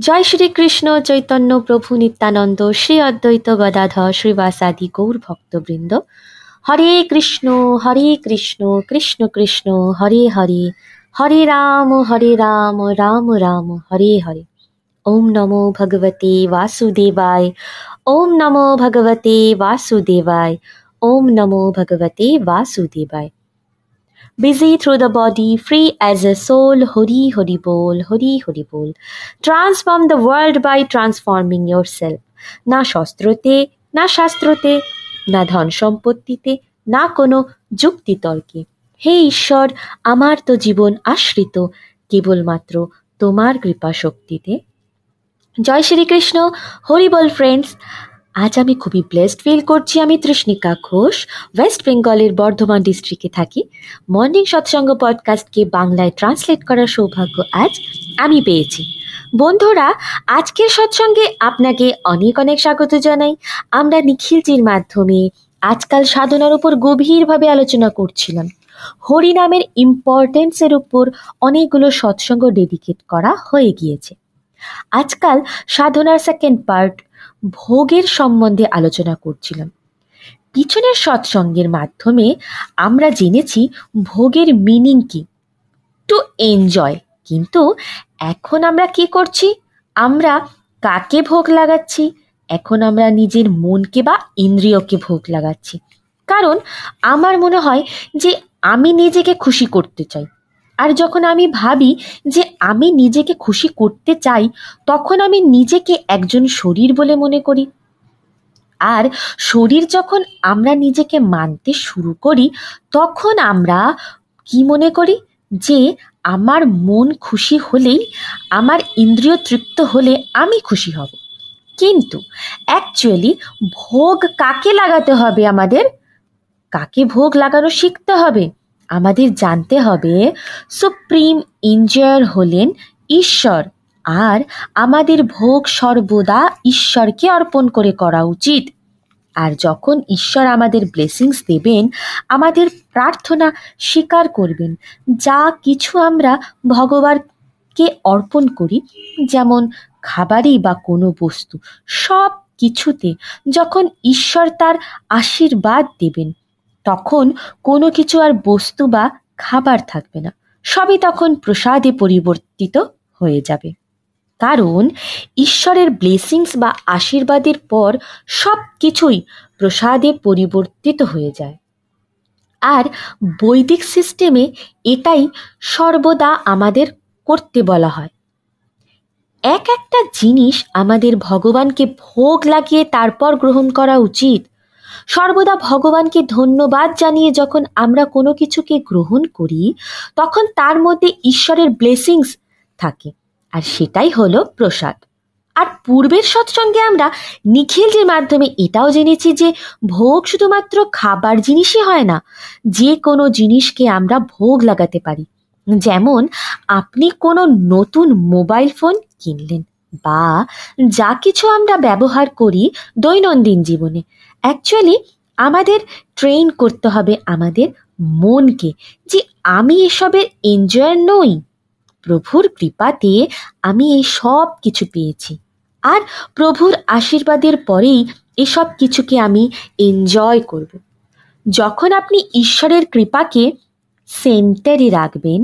জয় শ্রীকৃষ্ণ, চৈতন্য প্রভু নিত্যানন্দ, শ্রী অদ্বৈত গদাধর শ্রীবাসাদি গৌর ভক্তবৃন্দ। হরে কৃষ্ণ হরে কৃষ্ণ কৃষ্ণ কৃষ্ণ, হরে হরে। হরে রাম হরে রাম রাম রাম, হরে হরে। ওম নমো ভগবতে বাসুদেবায়। ওম নমো ভগবতে বাসুদেবায়। ওম নমো ভগবতে বাসুদেবায়। Busy through the body, free as a soul, Hari Hari Bol, Hari Hari Bol. Transform the world by transforming yourself. না শস্ত্রতে না শাস্ত্রতে না ধন সম্পত্তিতে না কোনো যুক্তিতর্কে হে ঈশ্বর আমার তো জীবন আশ্রিত কেবলমাত্র তোমার কৃপা শক্তিতে জয় শ্রীকৃষ্ণ হরিবল ফ্রেন্ডস আজ আমি খুবই ব্লেসড ফিল করছি আমি তৃষ্ণিকা ঘোষ ওয়েস্ট বেঙ্গলের বর্ধমান ডিস্ট্রিক্টে থাকি। মর্নিং সৎসঙ্গ পডকাস্টকে বাংলায় ট্রান্সলেট করার সৌভাগ্য আজ আমি পেয়েছি। বন্ধুরা, আজকের সৎসঙ্গে আপনাকে অনেক অনেক স্বাগত জানাই। আমরা নিখিলজির মাধ্যমে আজকাল সাধনার উপর গভীরভাবে আলোচনা করছিলাম। হরিনামের ইম্পর্টেন্সের উপর অনেকগুলো সৎসঙ্গ ডেডিকেট করা হয়ে গিয়েছে। আজকাল সাধনার সেকেন্ড পার্ট ভোগের সম্বন্ধে আলোচনা করছিলাম। পিছনের সৎসঙ্গের মাধ্যমে আমরা জেনেছি ভোগের মিনিং কি। টু এনজয় কিন্তু এখন আমরা কি করছি? আমরা কাকে ভোগ লাগাচ্ছি? এখন আমরা নিজের মনকে বা ইন্দ্রিয়কে ভোগ লাগাচ্ছি। কারণ আমার মনে হয় যে আমি নিজেকে খুশি করতে চাই। আর যখন আমি ভাবি যে আমি নিজেকে খুশি করতে চাই, তখন আমি নিজেকে একজন শরীর বলে মনে করি। আর শরীর যখন আমরা নিজেকে মানতে শুরু করি, তখন আমরা কি মনে করি? যে আমার মন খুশি হলেই, আমার ইন্দ্রিয় তৃপ্ত হলে আমি খুশি হব। কিন্তু অ্যাকচুয়ালি ভোগ কাকে লাগাতে হবে আমাদের? কাকে ভোগ লাগানো শিখতে হবে? আমাদের জানতে হবে সুপ্রিম ইঞ্জয়ার হলেন ঈশ্বর আর আমাদের ভোগ সর্বদা ঈশ্বরকে অর্পণ করে করা উচিত। আর যখন ঈশ্বর আমাদের ব্লেসিংস দেবেন, আমাদের প্রার্থনা স্বীকার করবেন। যা কিছু আমরা ভগবানকে অর্পণ করি, যেমন খাবারই বা কোনো বস্তু, সব কিছুতে যখন ঈশ্বর তার আশীর্বাদ দেবেন তখন কোনো কিছু আর বস্তু বা খাবার থাকবে না। সবই তখন প্রসাদে পরিবর্তিত হয়ে যাবে। কারণ ঈশ্বরের ব্লেসিংস বা আশীর্বাদের পর সব কিছুই প্রসাদে পরিবর্তিত হয়ে যায়। আর বৈদিক সিস্টেমে এটাই সর্বদা আমাদের করতে বলা হয়। এক একটা জিনিস আমাদের ভগবানকে ভোগ লাগিয়ে তারপর গ্রহণ করা উচিত। সর্বদা ভগবানকে ধন্যবাদ জানিয়ে যখন আমরা কোনো কিছুকে গ্রহণ করি, তখন তার মধ্যে ঈশ্বরের ব্লেসিংস থাকে। আর সেটাই হলো প্রসাদ। আর পূর্বের সৎসঙ্গে আমরা নিখিলজির মাধ্যমে এটাও জেনেছি যে ভোগ শুধুমাত্র খাবার জিনিসই হয় না, যে কোনো জিনিসকে আমরা ভোগ লাগাতে পারি। যেমন, আপনি কোনো নতুন মোবাইল ফোন কিনলেন বা যা কিছু আমরা ব্যবহার করি দৈনন্দিন জীবনে অ্যাকচুয়ালি আমাদের ট্রেন করতে হবে আমাদের মনকে যে আমি এসবের এনজয়ার নই। প্রভুর কৃপাতে আমি এই সব কিছু পেয়েছি। আর প্রভুর আশীর্বাদের পরেই এসব কিছুকে আমি এনজয় করব। যখন আপনি ঈশ্বরের কৃপাকে সেন্টারে রাখবেন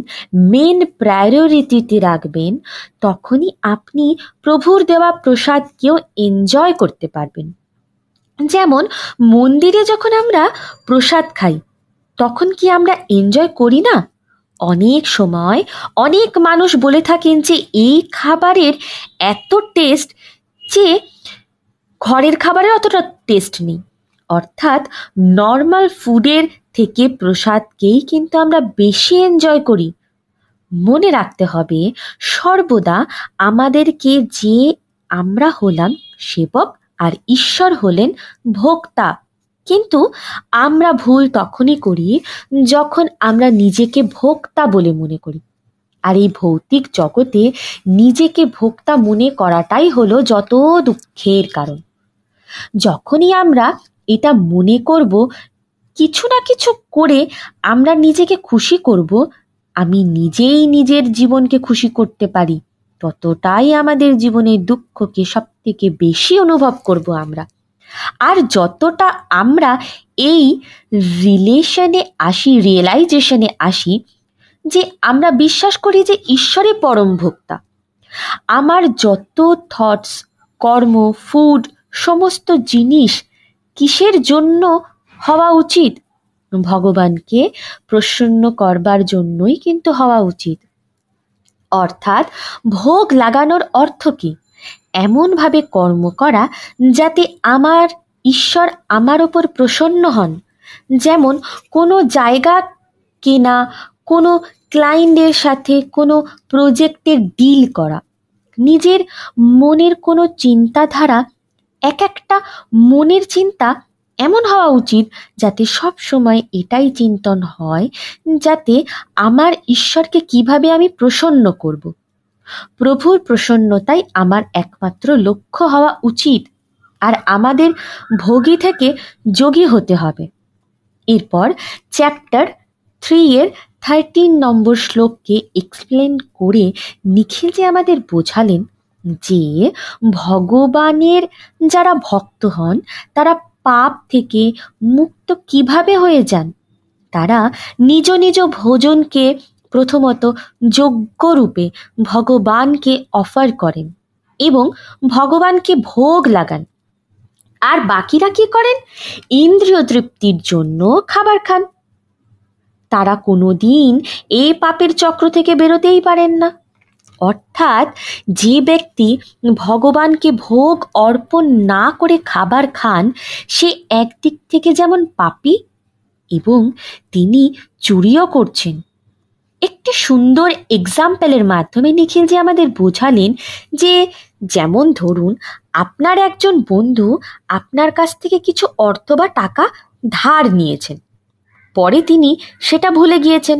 মেন প্রায়োরিটিতে রাখবেন, তখনই আপনি প্রভুর দেওয়া প্রসাদকেও এনজয় করতে পারবেন। যেমন মন্দিরে যখন আমরা প্রসাদ খাই, তখন কি আমরা এনজয় করি না? অনেক সময় অনেক মানুষ বলে থাকেন যে, এই খাবারের এত টেস্ট যে ঘরের খাবারের অতটা টেস্ট নেই। অর্থাৎ নর্মাল ফুডের থেকে প্রসাদকেই কিন্তু আমরা বেশি এনজয় করি। মনে রাখতে হবে, সর্বদা আমাদেরকে যে আমরা হলাম সেবক আর ঈশ্বর হলেন ভোক্তা। কিন্তু আমরা ভুল তখনই করি যখন আমরা নিজেকে ভোক্তা বলে মনে করি। আর এই ভৌতিক জগতে নিজেকে ভোক্তা মনে করাটাই হলো যত দুঃখের কারণ। যখনই আমরা এটা মনে করব, কিছু না কিছু করে আমরা নিজেকে খুশি করব, আমি নিজেই নিজের জীবনকে খুশি করতে পারি। ততটাই আমাদের জীবনের দুঃখকে সব থেকে বেশি অনুভব করব আমরা। আর যতটা আমরা এই রিলেশনে আসি রিয়েলাইজেশনে আসি, যে আমরা বিশ্বাস করি যে ঈশ্বরে পরম ভোক্তা। আমার যত থটস কর্ম ফুড সমস্ত জিনিস কিসের জন্য হওয়া উচিত? ভগবানকে প্রসন্ন করবার জন্যই কিন্তু হওয়া উচিত। অর্থাৎ ভোগ লাগানোর অর্থ কী? এমনভাবে কর্ম করা যাতে আমার ঈশ্বর আমার ওপর প্রসন্ন হন। যেমন কোনো জায়গা কেনা, কোনো ক্লায়েন্টের সাথে কোনো প্রজেক্টের ডিল করা। নিজের মনের কোনো চিন্তাধারা, এক একটা মনের চিন্তা এমন হওয়া উচিত যাতে সব সময় এটাই চিন্তন হয় যাতে আমার ঈশ্বরকে কীভাবে আমি প্রসন্ন করব। প্রভুর প্রসন্নতাই আমার একমাত্র লক্ষ্য হওয়া উচিত আর আমাদের ভোগী থেকে যোগী হতে হবে। এরপর চ্যাপ্টার থ্রি এর থার্টিন নম্বর শ্লোককে এক্সপ্লেন করে নিখিল যে আমাদের বোঝালেন যে ভগবানের যারা ভক্ত হন, তারা পাপ থেকে মুক্ত কীভাবে হয়ে যান? তারা নিজ নিজ ভোজনকে প্রথমত যোগ্যরূপে ভগবানকে অফার করেন এবং ভগবানকে ভোগ লাগান। আর বাকিরা কি করেন? ইন্দ্রিয় তৃপ্তির জন্য খাবার খান। তারা কোনো দিন এই পাপের চক্র থেকে বেরোতেই পারেন না। অর্থাৎ যে ব্যক্তি ভগবানকে ভোগ অর্পণ না করে খাবার খান, সে একদিক থেকে যেমন পাপি এবং তিনি চুরিও করছেন। একটি সুন্দর এক্সাম্পলের মাধ্যমে নিখিল যে আমাদের বোঝালেন যে, যেমন ধরুন, আপনার একজন বন্ধু আপনার কাছ থেকে কিছু অর্থ বা টাকা ধার নিয়েছেন। পরে তিনি সেটা ভুলে গিয়েছেন।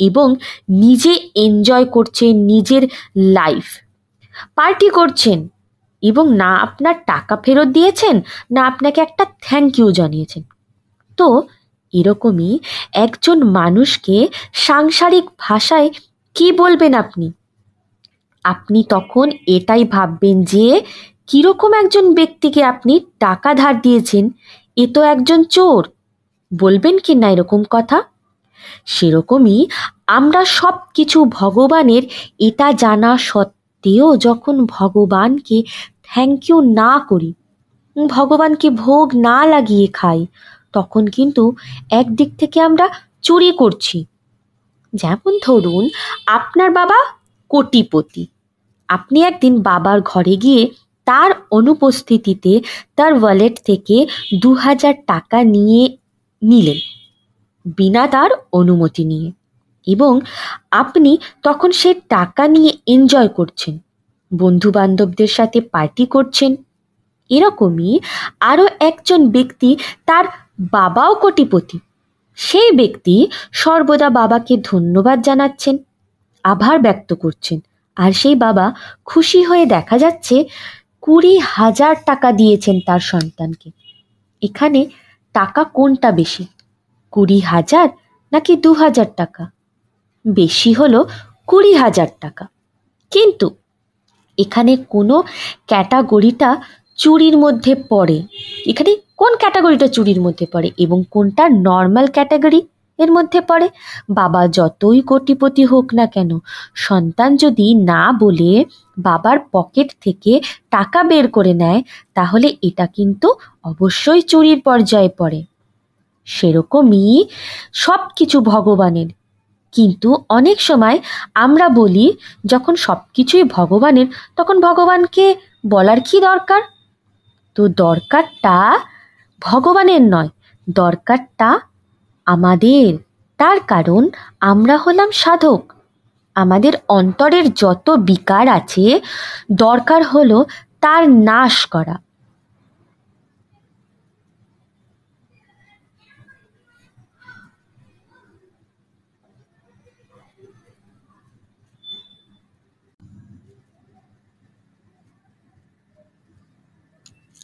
এবং নিজে এনজয় করছেন নিজের লাইফ পার্টি করছেন এবং না আপনার টাকা ফেরত দিয়েছেন, না আপনাকে একটা থ্যাংক ইউ জানিয়েছেন। তো এরকমই একজন মানুষকে সাংসারিক ভাষায় কি বলবেন আপনি? আপনি তখন এটাই ভাববেন যে, কীরকম একজন ব্যক্তিকে আপনি টাকা ধার দিয়েছেন, এ তো একজন চোর। বলবেন কি না এরকম কথা? সেরকমই আমরা সব কিছু ভগবানের এটা জানা সত্ত্বেও যখন ভগবানকে থ্যাংক ইউ না করি, ভগবানকে ভোগ না লাগিয়ে খাই, তখন কিন্তু একদিক থেকে আমরা চুরি করছি। যেমন ধরুন, আপনার বাবা কোটিপতি। আপনি একদিন বাবার ঘরে গিয়ে তার অনুপস্থিতিতে, তার ওয়ালেট থেকে দু হাজার টাকা নিয়ে নিলেন। বিনা তার অনুমতি নিয়ে। এবং আপনি তখন সে টাকা নিয়ে এনজয় করছেন। বন্ধু বান্ধবদের সাথে পার্টি করছেন। এরকমই আরও একজন ব্যক্তি তার বাবাও কোটিপতি। সেই ব্যক্তি সর্বদা বাবাকে ধন্যবাদ জানাচ্ছেন, আভার ব্যক্ত করছেন। আর সেই বাবা খুশি হয়ে দেখা যাচ্ছে কুড়ি হাজার টাকা দিয়েছেন তার সন্তানকে। এখানে টাকা কোনটা বেশি? কুড়ি হাজার নাকি দু হাজার টাকা? বেশি হলো কুড়ি হাজার টাকা। কিন্তু এখানে কোনো ক্যাটাগরিটা চুরির মধ্যে পড়ে। এখানে কোন ক্যাটাগরিটা চুরির মধ্যে পড়ে এবং কোনটা নর্মাল ক্যাটাগরি এর মধ্যে পড়ে? বাবা যতই কোটিপতি হোক না কেন, সন্তান যদি না বলে বাবার পকেট থেকে টাকা বের করে নেয়, তাহলে এটা কিন্তু অবশ্যই চুরির পর্যায়ে পড়ে। সেরকমই সব কিছু ভগবানের। কিন্তু অনেক সময় আমরা বলি, যখন সব কিছুই ভগবানের, তখন ভগবানকে বলার কি দরকার? তো দরকারটা ভগবানের নয়, দরকারটা আমাদের। তার কারণ আমরা হলাম সাধক। আমাদের অন্তরের যত বিকার আছে, দরকার হলো তার নাশ করা।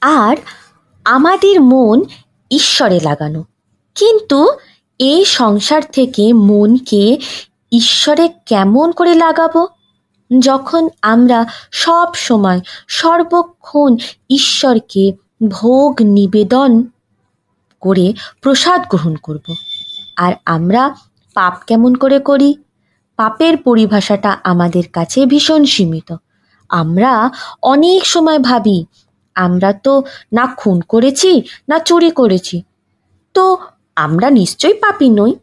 আর আমাদের মন ঈশ্বরে লাগানো। কিন্তু এই সংসার থেকে মনকে ঈশ্বরে কেমন করে লাগাবো? যখন আমরা সব সময় সর্বক্ষণ ঈশ্বরকে ভোগ নিবেদন করে প্রসাদ গ্রহণ করব। আর আমরা পাপ কেমন করে করি? পাপের পরিভাষাটা আমাদের কাছে ভীষণ সীমিত। আমরা অনেক সময় ভাবি আমরা তো না খুন করেছি, না চুরি করেছি। তো আমরা নিশ্চয়ই পাপি নই।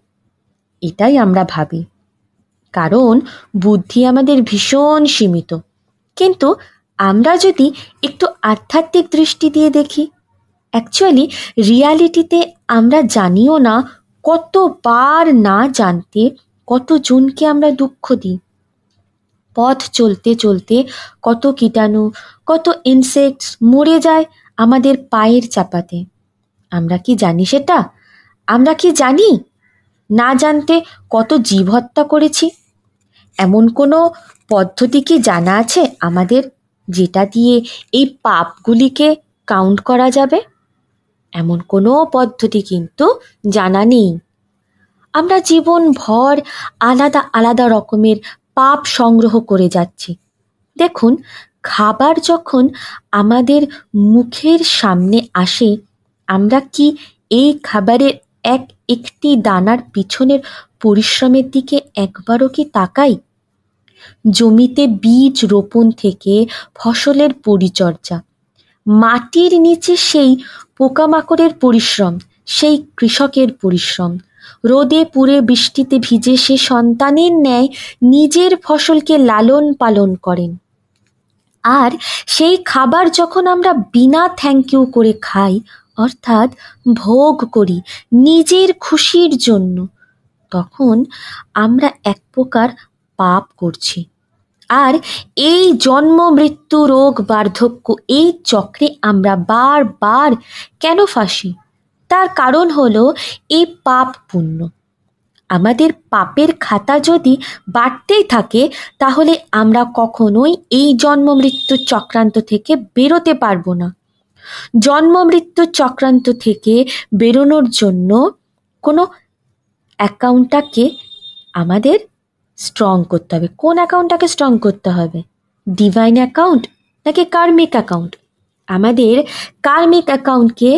এটাই আমরা ভাবি। কারণ বুদ্ধি আমাদের ভীষণ সীমিত। কিন্তু আমরা যদি একটু আধ্যাত্মিক দৃষ্টি দিয়ে দেখি অ্যাকচুয়ালি রিয়ালিটিতে আমরা জানিও না কতবার না জানতে কতজনকে আমরা দুঃখ দিই। পথ চলতে চলতে কত কীটাণু কত ইনসেক্টস মরে যায় আমাদের পায়ের চাপাতে। আমরা কি জানি সেটা? আমরা কি জানি? না জানতে কত জীব হত্যা করেছি? এমন কোনো পদ্ধতি কি জানা আছে আমাদের যেটা দিয়ে এই পাপগুলিকে কাউন্ট করা যাবে? এমন কোনো পদ্ধতি কিন্তু জানা নেই। আমরা জীবন ভর আলাদা আলাদা রকমের পাপ সংগ্রহ করে যাচ্ছি। দেখুন খাবার যখন আমাদের মুখের সামনে আসে, আমরা কি এই খাবারের এক একটি দানার পিছনের পরিশ্রমের দিকে একবারও কি তাকাই? জমিতে বীজ রোপণ থেকে ফসলের পরিচর্যা, মাটির নিচে সেই পোকামাকড়ের পরিশ্রম, সেই কৃষকের পরিশ্রম, রোদে পুড়ে বৃষ্টিতে ভিজে সে সন্তানের ন্যায় নিজের ফসলকে লালন পালন করেন। আর সেই খাবার যখন আমরা বিনা থ্যাংক ইউ করে খাই, অর্থাৎ ভোগ করি নিজের খুশির জন্য, তখন আমরা এক প্রকার পাপ করছি। আর এই জন্ম, মৃত্যু, রোগ, বার্ধক্য, এই চক্রে আমরা বারবার কেন ফাঁসি? তার কারণ হলো এই পাপ পুণ্য। আমাদের পাপের খাতা যদি বাড়তেই থাকে, তাহলে আমরা কখনোই এই জন্ম মৃত্যুর চক্রান্ত থেকে বেরোতে পারব না। জন্ম মৃত্যুর চক্রান্ত থেকে বেরোনোর জন্য কোনো অ্যাকাউন্টটাকে আমাদের স্ট্রং করতে হবে। কোন অ্যাকাউন্টটাকে স্ট্রং করতে হবে? ডিভাইন অ্যাকাউন্ট নাকি কার্মিক অ্যাকাউন্ট আমাদের কার্মিক অ্যাকাউন্টকে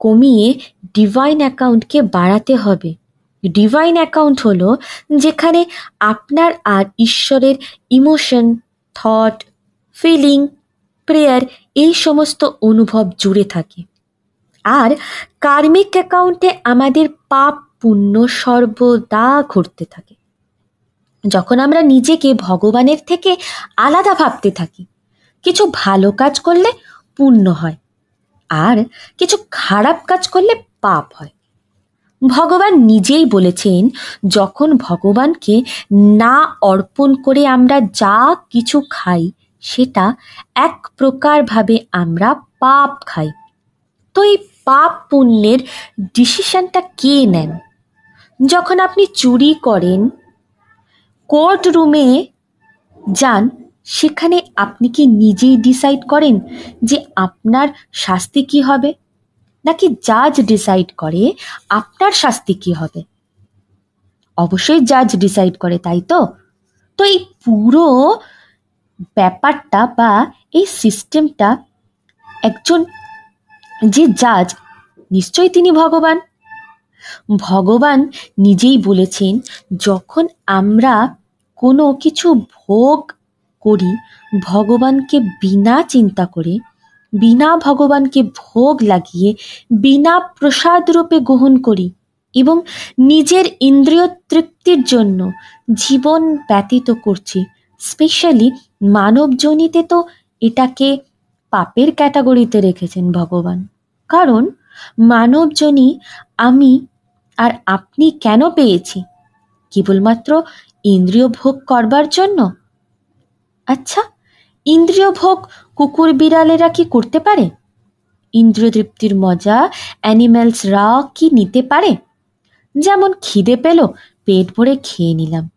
কমিয়ে ডিভাইন অ্যাকাউন্টকে বাড়াতে হবে। ডিভাইন অ্যাকাউন্ট হলো যেখানে আপনার আর ঈশ্বরের ইমোশন থট ফিলিং প্রেয়ার এই সমস্ত অনুভব জুড়ে থাকে। আর কার্মিক অ্যাকাউন্টে আমাদের পাপ পুণ্য সর্বদা ঘটতে থাকে। যখন আমরা নিজেকে ভগবানের থেকে আলাদা ভাবতে থাকি, কিছু ভালো কাজ করলে পুণ্য হয়, আর কিছু খারাপ কাজ করলে পাপ হয়। ভগবান নিজেই বলেছেন, যখন ভগবানকে না অর্পণ করে আমরা যা কিছু খাই, সেটা এক প্রকারভাবে আমরা পাপ খাই। তো এই পাপ পুণ্যের ডিসিশনটা কে নেন? যখন আপনি চুরি করেন, কোর্ট রুমে যান, সেখানে আপনি কি নিজেই ডিসাইড করেন যে আপনার শাস্তি কি হবে? নাকি জাজ ডিসাইড করে আপনার শাস্তি কি হবে? অবশ্যই জাজ ডিসাইড করে, তাই তো? তো এই পুরো ব্যাপারটা বা এই সিস্টেমটা একজন যে জাজ নিশ্চয়ই তিনি ভগবান। ভগবান নিজেই বলেছেন, যখন আমরা কোনো কিছু ভোগ করি, ভগবানকে বিনা চিন্তা করে বিনা ভগবানকে ভোগ লাগিয়ে, বিনা প্রসাদ রূপে গ্রহণ করি এবং নিজের ইন্দ্রিয় তৃপ্তির জন্য জীবন ব্যতীত করছি। স্পেশালি মানবজনিতে তো এটাকে পাপের ক্যাটাগরিতে রেখেছেন ভগবান। কারণ মানবজনী আমি আর আপনি কেন পেয়েছি? কেবলমাত্র ইন্দ্রিয় ভোগ করবার জন্য? আচ্ছা ইন্দ্রিয় ভোগ কুকুর বিড়ালেরা কি করতে পারে? ইন্দ্রিয় তৃপ্তির মজা অ্যানিম্যালসরা কি নিতে পারে? যেমন খিদে পেল, পেট ভরে খেয়ে নিলাম।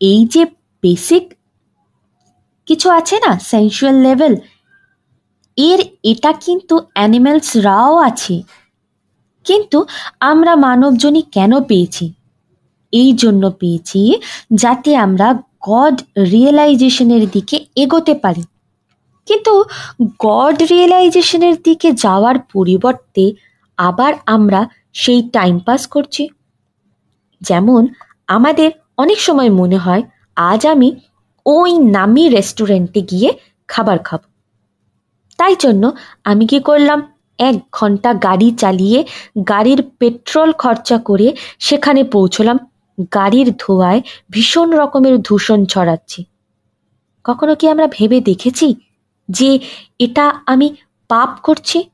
এই যে বেসিক কিছু আছে না? সেন্সুয়াল লেভেল এর এটা কিন্তু অ্যানিম্যালসরাও আছে। কিন্তু আমরা মানবজনই কেন পেয়েছি? এই জন্য পেয়েছি যাতে আমরা গড রিয়েলাইজেশনের দিকে এগোতে পারি। কিন্তু গড রিয়েলাইজেশনের দিকে যাওয়ার পরিবর্তে আবার আমরা সেই টাইম পাস করছি। যেমন আমাদের অনেক সময় মনে হয়, আজ আমি ওই নামি রেস্টুরেন্টে গিয়ে খাবার খাব। তাই জন্য আমি কি করলাম, এক ঘণ্টা গাড়ি চালিয়ে গাড়ির পেট্রোল খরচা করে সেখানে পৌঁছলাম। গাড়ির ধোঁয়ায় ভীষণ রকমের দূষণ ছড়াচ্ছি। কখনো কি আমরা ভেবে দেখেছি? যে এটা আমি পাপ করছি।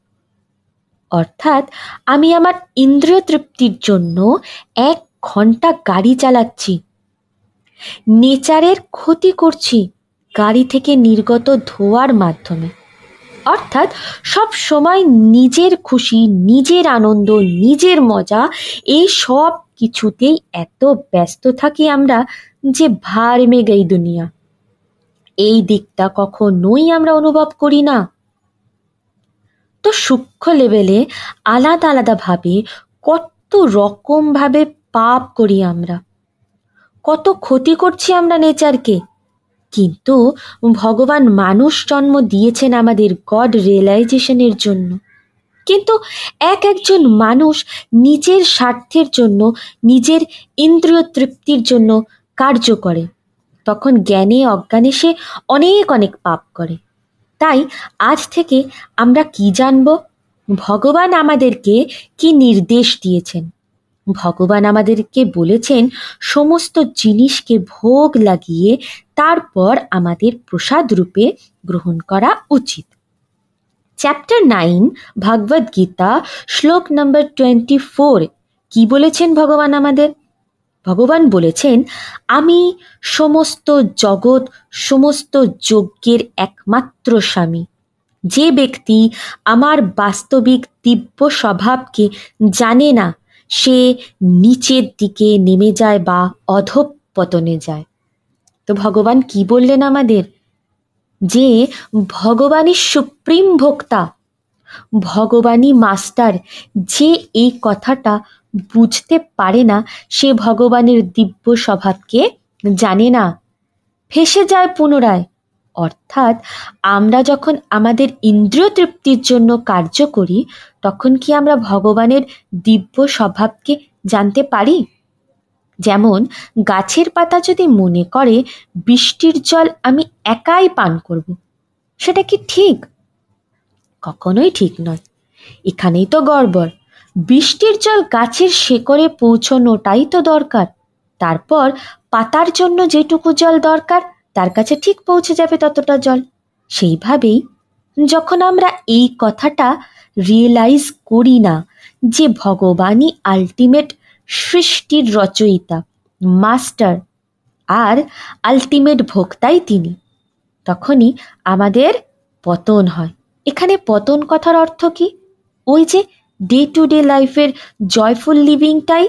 অর্থাৎ আমি আমার ইন্দ্রিয় তৃপ্তির জন্য এক ঘণ্টা গাড়ি চালাচ্ছি। নেচারের ক্ষতি করছি গাড়ি থেকে নির্গত ধোয়ার মাধ্যমে। অর্থাৎ সব সময় নিজের খুশি, নিজের আনন্দ, নিজের মজা, এই সব কিছুতেই এত ব্যস্ত থাকি আমরা যে ভার মেঘ দুনিয়া। এই দিকটা কখনোই আমরা অনুভব করি না। তো সূক্ষ্ম লেভেলে আলাদা আলাদাভাবে কত রকমভাবে পাপ করি আমরা। কত ক্ষতি করছি আমরা নেচারকে। কিন্তু ভগবান মানুষ জন্ম দিয়েছেন আমাদের গড রিয়েলাইজেশনের জন্য। কিন্তু এক একজন মানুষ নিজের স্বার্থের জন্য, নিজের ইন্দ্রিয় তৃপ্তির জন্য কার্য করে। তখন জ্ঞানে অজ্ঞানে সে অনেক অনেক পাপ করে। তাই আজ থেকে আমরা কি জানব? ভগবান আমাদেরকে কি নির্দেশ দিয়েছেন? ভগবান আমাদেরকে বলেছেন, সমস্ত জিনিসকে ভোগ লাগিয়ে তারপর আমাদের প্রসাদ রূপে গ্রহণ করা উচিত। চ্যাপ্টার নাইন, ভাগবত গীতা, শ্লোক নম্বর টোয়েন্টি ফোর, কি বলেছেন ভগবান আমাদের? ভগবান বলেছেন, আমি সমস্ত জগৎ, সমস্ত যজ্ঞের একমাত্র স্বামী। যে ব্যক্তি আমার বাস্তবিক দিব্য স্বভাবকে জানে না, সে নিচের দিকে নেমে যায় বা অধপতনে যায়। তো ভগবান কি বললেন আমাদের? যে ভগবানই সুপ্রিম ভোক্তা, ভগবানই মাস্টার, যে এই কথাটা বুঝতে পারে না সে ভগবানের দিব্য স্বভাবকে জানে না। ফেসে যায় পুনরায়। অর্থাৎ আমরা যখন আমাদের ইন্দ্রিয় তৃপ্তির জন্য কার্য করি, তখন কি আমরা ভগবানের দিব্য স্বভাবকে জানতে পারি? যেমন, গাছের পাতা যদি মনে করে, বৃষ্টির জল আমি একাই পান করব, সেটা কি ঠিক? কখনোই ঠিক নয়। এখানেই তো গড়বড়। বৃষ্টির জল গাছের শেকড়ে পৌঁছনোটাই তো দরকার। তারপর পাতার জন্য যেটুকু জল দরকার, তার কাছে ঠিক পৌঁছে যাবে ততটা জল। সেইভাবেই যখন আমরা এই কথাটা রিয়েলাইজ করি না যে ভগবানই আলটিমেট সৃষ্টির রচয়িতা মাস্টার আর আলটিমেট ভোক্তাই তিনি। তখনই আমাদের পতন হয়। এখানে পতন কথার অর্থ কি? ওই যে ডে টু ডে লাইফের জয়ফুল লিভিংটাই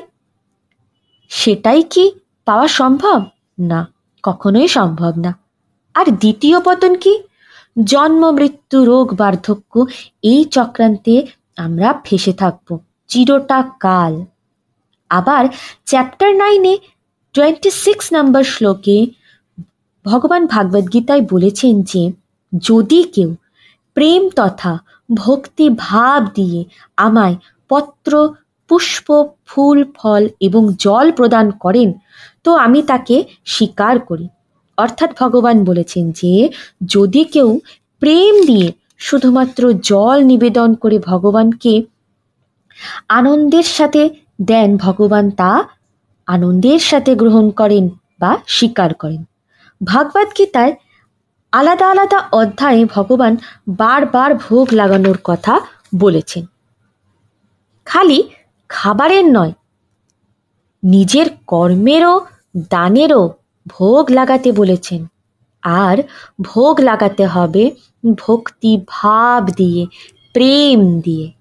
সেটাই কি পাওয়া সম্ভব? না, কখনোই সম্ভব না। আর দ্বিতীয় পতন কি? জন্ম, মৃত্যু, রোগ, বার্ধক্য, এই চক্রান্তে আমরা ফেসে থাকব চিরটা কাল আবার চ্যাপ্টার নাইনে টোয়েন্টি সিক্স নম্বর শ্লোকে ভগবান ভাগবত গীতায় বলেছেন যে, যদি কেউ প্রেম তথা ভক্তি ভাব দিয়ে আমায় পত্র, পুষ্প, ফুল, ফল এবং জল প্রদান করেন, তো আমি তাকে স্বীকার করি। অর্থাৎ ভগবান বলেছেন যে, যদি কেউ প্রেম দিয়ে শুধুমাত্র জল নিবেদন করে ভগবানকে আনন্দের সাথে দেন, ভগবান তা আনন্দের সাথে গ্রহণ করেন বা স্বীকার করেন। ভাগবত গীতায় আলাদা আলাদা অধ্যায়ে ভগবান বারবার ভোগ লাগানোর কথা বলেছেন। খালি খাবারের নয়, নিজের কর্মেরও, দানেরও ভোগ লাগাতে বলেছেন। আর ভোগ লাগাতে হবে ভক্তি ভাব দিয়ে, প্রেম দিয়ে।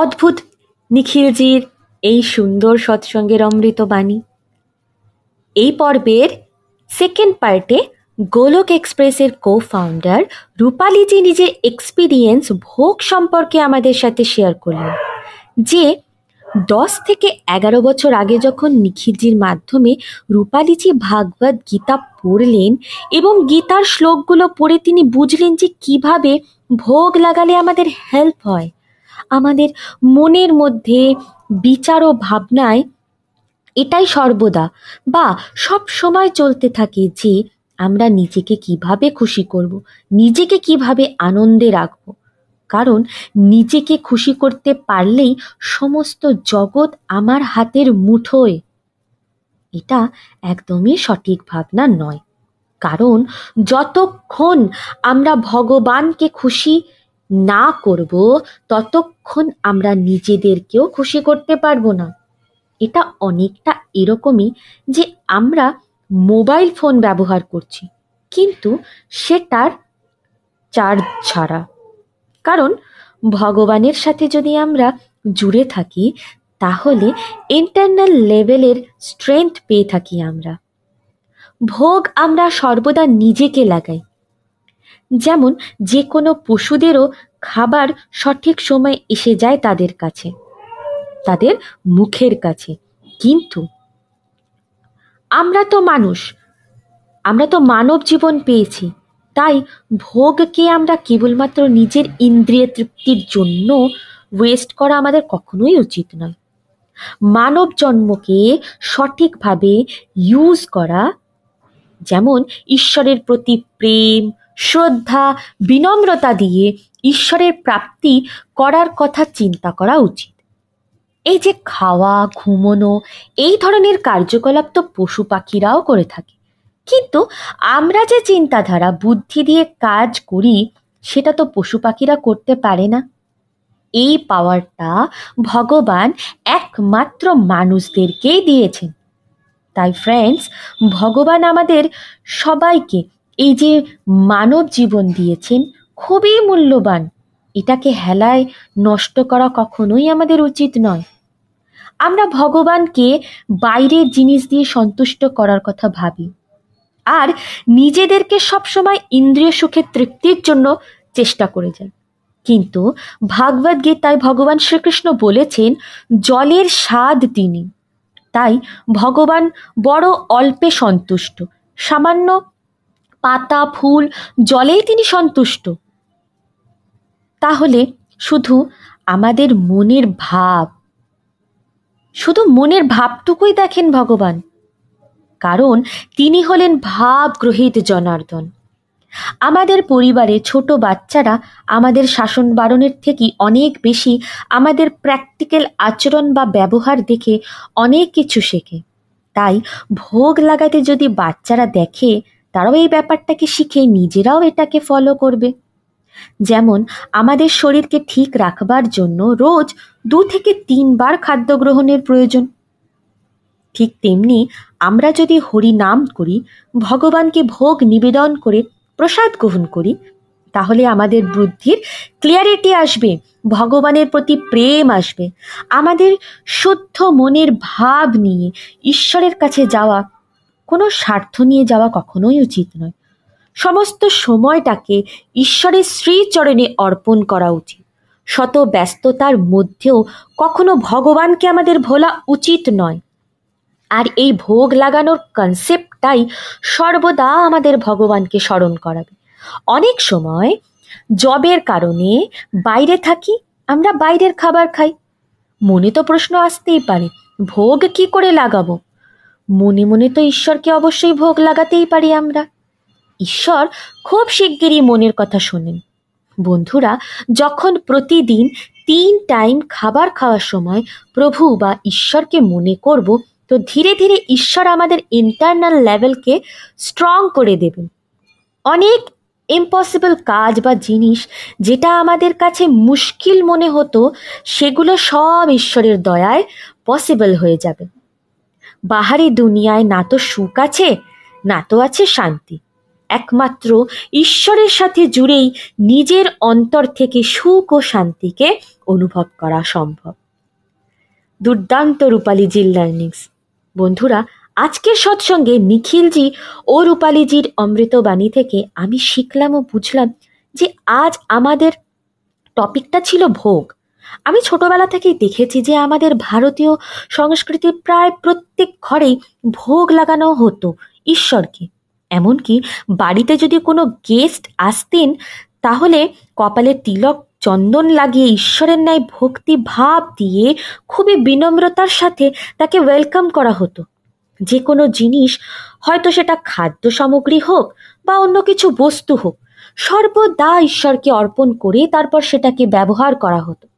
অদ্ভুত নিখিলজির এই সুন্দর সৎসঙ্গের অমৃত বাণী। এই পর্বের সেকেন্ড পার্টে গোলক এক্সপ্রেসের কো ফাউন্ডার রূপালীজি নিজের এক্সপিরিয়েন্স ভোগ সম্পর্কে আমাদের সাথে শেয়ার করলেন, যে দশ থেকে এগারো বছর আগে যখন নিখিলজির মাধ্যমে রূপালীজি ভাগবত গীতা পড়লেন এবং গীতার শ্লোকগুলো পড়ে তিনি বুঝলেন যে কীভাবে ভোগ লাগালে আমাদের হেল্প হয়। আমাদের মনের মধ্যে বিচার ও ভাবনায় এটাই সর্বদা। বা সব সময় চলতে থাকে যে আমরা নিজেকে কীভাবে খুশি করব, নিজেকে কীভাবে আনন্দে রাখব। কারণ নিজেকে খুশি করতে পারলেই সমস্ত জগৎ আমার হাতের মুঠোয়। এটা একদমই সঠিক ভাবনা নয়। কারণ যতক্ষণ আমরা ভগবানকে খুশি না করব, ততক্ষণ আমরা নিজেদেরকেও খুশি করতে পারব না। এটা অনেকটা এরকমই যে আমরা মোবাইল ফোন ব্যবহার করছি, কিন্তু সেটার চার্জ ছাড়া। কারণ ভগবানের সাথে যদি আমরা জুড়ে থাকি, তাহলে ইন্টারনাল লেভেলের স্ট্রেংথ পেয়ে থাকি আমরা। ভোগ আমরা সর্বদা নিজেকে লাগাই। যেমন যে কোনো পশুদেরও খাবার সঠিক সময় এসে যায় তাদের কাছে, তাদের মুখের কাছে। কিন্তু আমরা তো মানুষ, আমরা তো মানব জীবন পেয়েছি, তাই ভোগকে আমরা কেবলমাত্র নিজের ইন্দ্রিয় তৃপ্তির জন্য ওয়েস্ট করা আমাদের কখনোই উচিত নয়। মানব জন্মকে সঠিকভাবে ইউজ করা, যেমন ঈশ্বরের প্রতি প্রেম শ্রদ্ধা, বিনম্রতা দিয়ে ঈশ্বরের প্রাপ্তি করার কথা চিন্তা করা উচিত। এই যে খাওয়া, ঘুমোনো, এই ধরনের কার্যকলাপ তো পশু পাখিরাও করে থাকে। কিন্তু আমরা যে চিন্তাধারা, বুদ্ধি দিয়ে কাজ করি, সেটা তো পশু পাখিরা করতে পারে না। এই পাওয়ারটা ভগবান একমাত্র মানুষদেরকেই দিয়েছেন। তাই ফ্রেন্ডস ভগবান আমাদের সবাইকে এই যে মানব জীবন দিয়েছেন, খুবই মূল্যবান। এটাকে হেলায় নষ্ট করা কখনোই আমাদের উচিত নয়। আমরা ভগবানকে বাইরের জিনিস দিয়ে সন্তুষ্ট করার কথা ভাবি। আর নিজেদেরকে সবসময় ইন্দ্রিয় সুখের তৃপ্তির জন্য চেষ্টা করে যাই। কিন্তু ভাগবত গীতায় ভগবান শ্রীকৃষ্ণ বলেছেন, জলের স্বাদ তিনি। তাই ভগবান বড় অল্পে সন্তুষ্ট, সামান্য পাতা, ফুল, জলেই তিনি সন্তুষ্ট। তাহলে শুধু আমাদের মনের ভাব, শুধু মনের ভাবটুকুই দেখেন ভগবান। কারণ তিনি হলেন ভাব গ্রহিত জনার্দন। আমাদের পরিবারে ছোট বাচ্চারা আমাদের শাসন বারণের থেকে অনেক বেশি আমাদের প্র্যাকটিক্যাল আচরণ বা ব্যবহার দেখে অনেক কিছু শেখে। তাই ভোগ লাগাতে যদি বাচ্চারা দেখে তারাও এই ব্যাপারটাকে শিখে নিজেরাও এটাকে ফলো করবে। যেমন, আমাদের শরীরকে ঠিক রাখবার জন্য রোজ দু থেকে তিনবার খাদ্য গ্রহণের প্রয়োজন। ঠিক তেমনি আমরা যদি হরি নাম করি, ভগবানকে ভোগ নিবেদন করে প্রসাদ গ্রহণ করি, তাহলে আমাদের বুদ্ধির ক্লিয়ারিটি আসবে, ভগবানের প্রতি প্রেম আসবে। আমাদের শুদ্ধ মনের ভাব নিয়ে ঈশ্বরের কাছে যাওয়া কোনো স্বার্থ নিয়ে যাওয়া কখনোই উচিত নয়। সমস্ত সময়টাকে ঈশ্বরের শ্রীচরণে অর্পণ করা উচিত। শত ব্যস্ততার মধ্যেও কখনো ভগবানকে আমাদের ভোলা উচিত নয়। আর এই ভোগ লাগানোর কনসেপ্টটাই সর্বদা আমাদের ভগবানকে স্মরণ করাবে। অনেক সময় জবের কারণে বাইরে থাকি, আমরা বাইরের খাবার খাই। মনে তো প্রশ্ন আসতেই পারে, ভোগ কি করে লাগাবো? মনে মনে তো ঈশ্বরকে অবশ্যই ভোগ লাগাতেই পারি আমরা। ঈশ্বর খুব শিগগিরই মনের কথা শোনেন। বন্ধুরা, যখন প্রতিদিন তিন টাইম খাবার খাওয়ার সময় প্রভু বা ঈশ্বরকে মনে করব, তো ধীরে ধীরে ঈশ্বর আমাদের ইন্টারনাল লেভেলকে স্ট্রং করে দেবেন। অনেক ইম্পসিবল কাজ বা জিনিস যেটা আমাদের কাছে মুশকিল মনে হতো, সেগুলো সব ঈশ্বরের দয়ায় পসিবল হয়ে যাবে। বাহারি দুনিয়ায় না তো সুখ আছে, না তো আছে শান্তি। একমাত্র ঈশ্বরের সাথে জুড়েই নিজের অন্তর থেকে সুখ ও শান্তিকে অনুভব করা সম্ভব। দুর্দান্ত রূপালীজির লার্নিংস। বন্ধুরা, আজকের সৎসঙ্গে নিখিলজি ও রূপালীজির অমৃতবাণী থেকে আমি শিখলাম ও বুঝলাম যে আজ আমাদের টপিকটা ছিল ভোগ। আমি ছোটবেলা থেকেই দেখেছি যে আমাদের ভারতীয় সংস্কৃতির প্রায় প্রত্যেক ঘরেই ভোগ লাগানো হতো ঈশ্বরকে। এমনকি বাড়িতে যদি কোনো গেস্ট আসতেন, তাহলে কপালে তিলক চন্দন লাগিয়ে ঈশ্বরের ন্যায় ভক্তি ভাব দিয়ে খুবই বিনম্রতার সাথে তাকে ওয়েলকাম করা হতো। যে কোনো জিনিস, হয়তো সেটা খাদ্য সামগ্রী হোক বা অন্য কিছু বস্তু হোক, সর্বদা ঈশ্বরকে অর্পণ করে তারপর সেটাকে ব্যবহার করা হতো।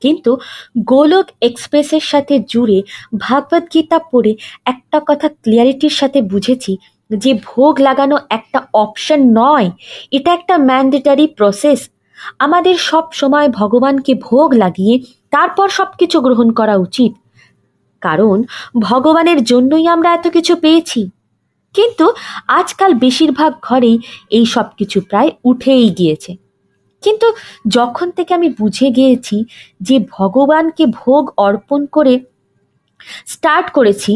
কিন্তু গোলক এক্সপ্রেসের সাথে জুড়ে ভাগবত গীতা পড়ে একটা কথা ক্লিয়ারিটির সাথে বুঝেছি, যে ভোগ লাগানো একটা অপশন নয়, এটা একটা ম্যান্ডেটারি প্রসেস। আমাদের সব সময় ভগবানকে ভোগ লাগিয়ে তারপর সব কিছু গ্রহণ করা উচিত। কারণ ভগবানের জন্যই আমরা এত কিছু পেয়েছি। কিন্তু আজকাল বেশিরভাগ ঘরেই এই সব কিছু প্রায় উঠেই গিয়েছে। কিন্তু যখন থেকে আমি বুঝে গিয়েছি যে ভগবানকে ভোগ অর্পণ করে স্টার্ট করেছি,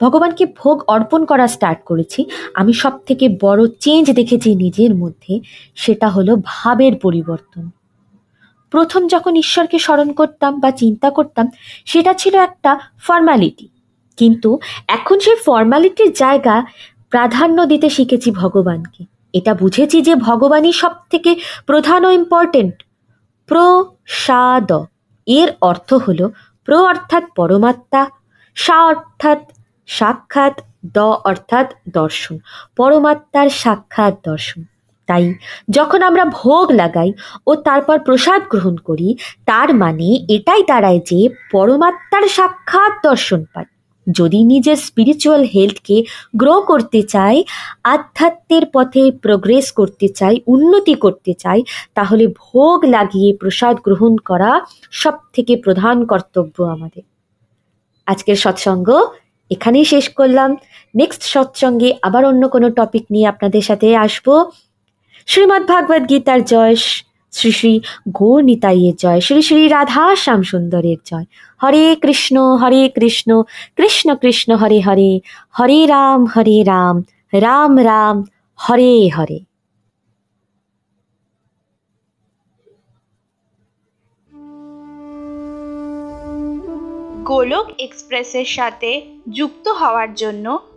ভগবানকে ভোগ অর্পণ করা স্টার্ট করেছি, আমি সব থেকে বড় চেঞ্জ দেখেছি নিজের মধ্যে, সেটা হলো ভাবের পরিবর্তন। প্রথম যখন ঈশ্বরকে স্মরণ করতাম বা চিন্তা করতাম, সেটা ছিল একটা ফর্মালিটি কিন্তু এখন সেই ফর্মালিটির জায়গা প্রাধান্য দিতে শিখেছি ভগবানকে। এটা বুঝেছি যে ভগবানই সব থেকে প্রধান ও ইম্পর্টেন্ট প্রসাদ এর অর্থ হল প্র অর্থাৎ পরমাত্মা, সা অর্থাৎ সাক্ষাৎ, দ অর্থাৎ দর্শন, পরমাত্মার সাক্ষাৎ দর্শন। তাই যখন আমরা ভোগ লাগাই ও তারপর প্রসাদ গ্রহণ করি, তার মানে এটাই দাঁড়ায় যে পরমাত্মার সাক্ষাৎ দর্শন পাই। যদি নিজের স্পিরিচুয়াল হেলথকে গ্রো করতে চাই, আধ্যাত্মের পথে প্রোগ্রেস করতে চাই, উন্নতি করতে চাই, তাহলে ভোগ লাগিয়ে প্রসাদ গ্রহণ করা সব থেকে প্রধান কর্তব্য আমাদের। আজকের সৎসঙ্গ এখানেই শেষ করলাম। নেক্সট সৎসঙ্গে আবার অন্য কোনো টপিক নিয়ে আপনাদের সাথে আসব। শ্রীমদ্ ভাগবত গীতার জয়। শ্রী শ্রী গৌর নিতাইয়ের জয়, শ্রী শ্রী রাধা শ্যাম সুন্দরের জয়। হরে কৃষ্ণ হরে কৃষ্ণ কৃষ্ণ কৃষ্ণ, হরে হরে হরে রাম হরে রাম রাম রাম, হরে হরে। গোলক এক্সপ্রেসের সাথে যুক্ত হওয়ার জন্য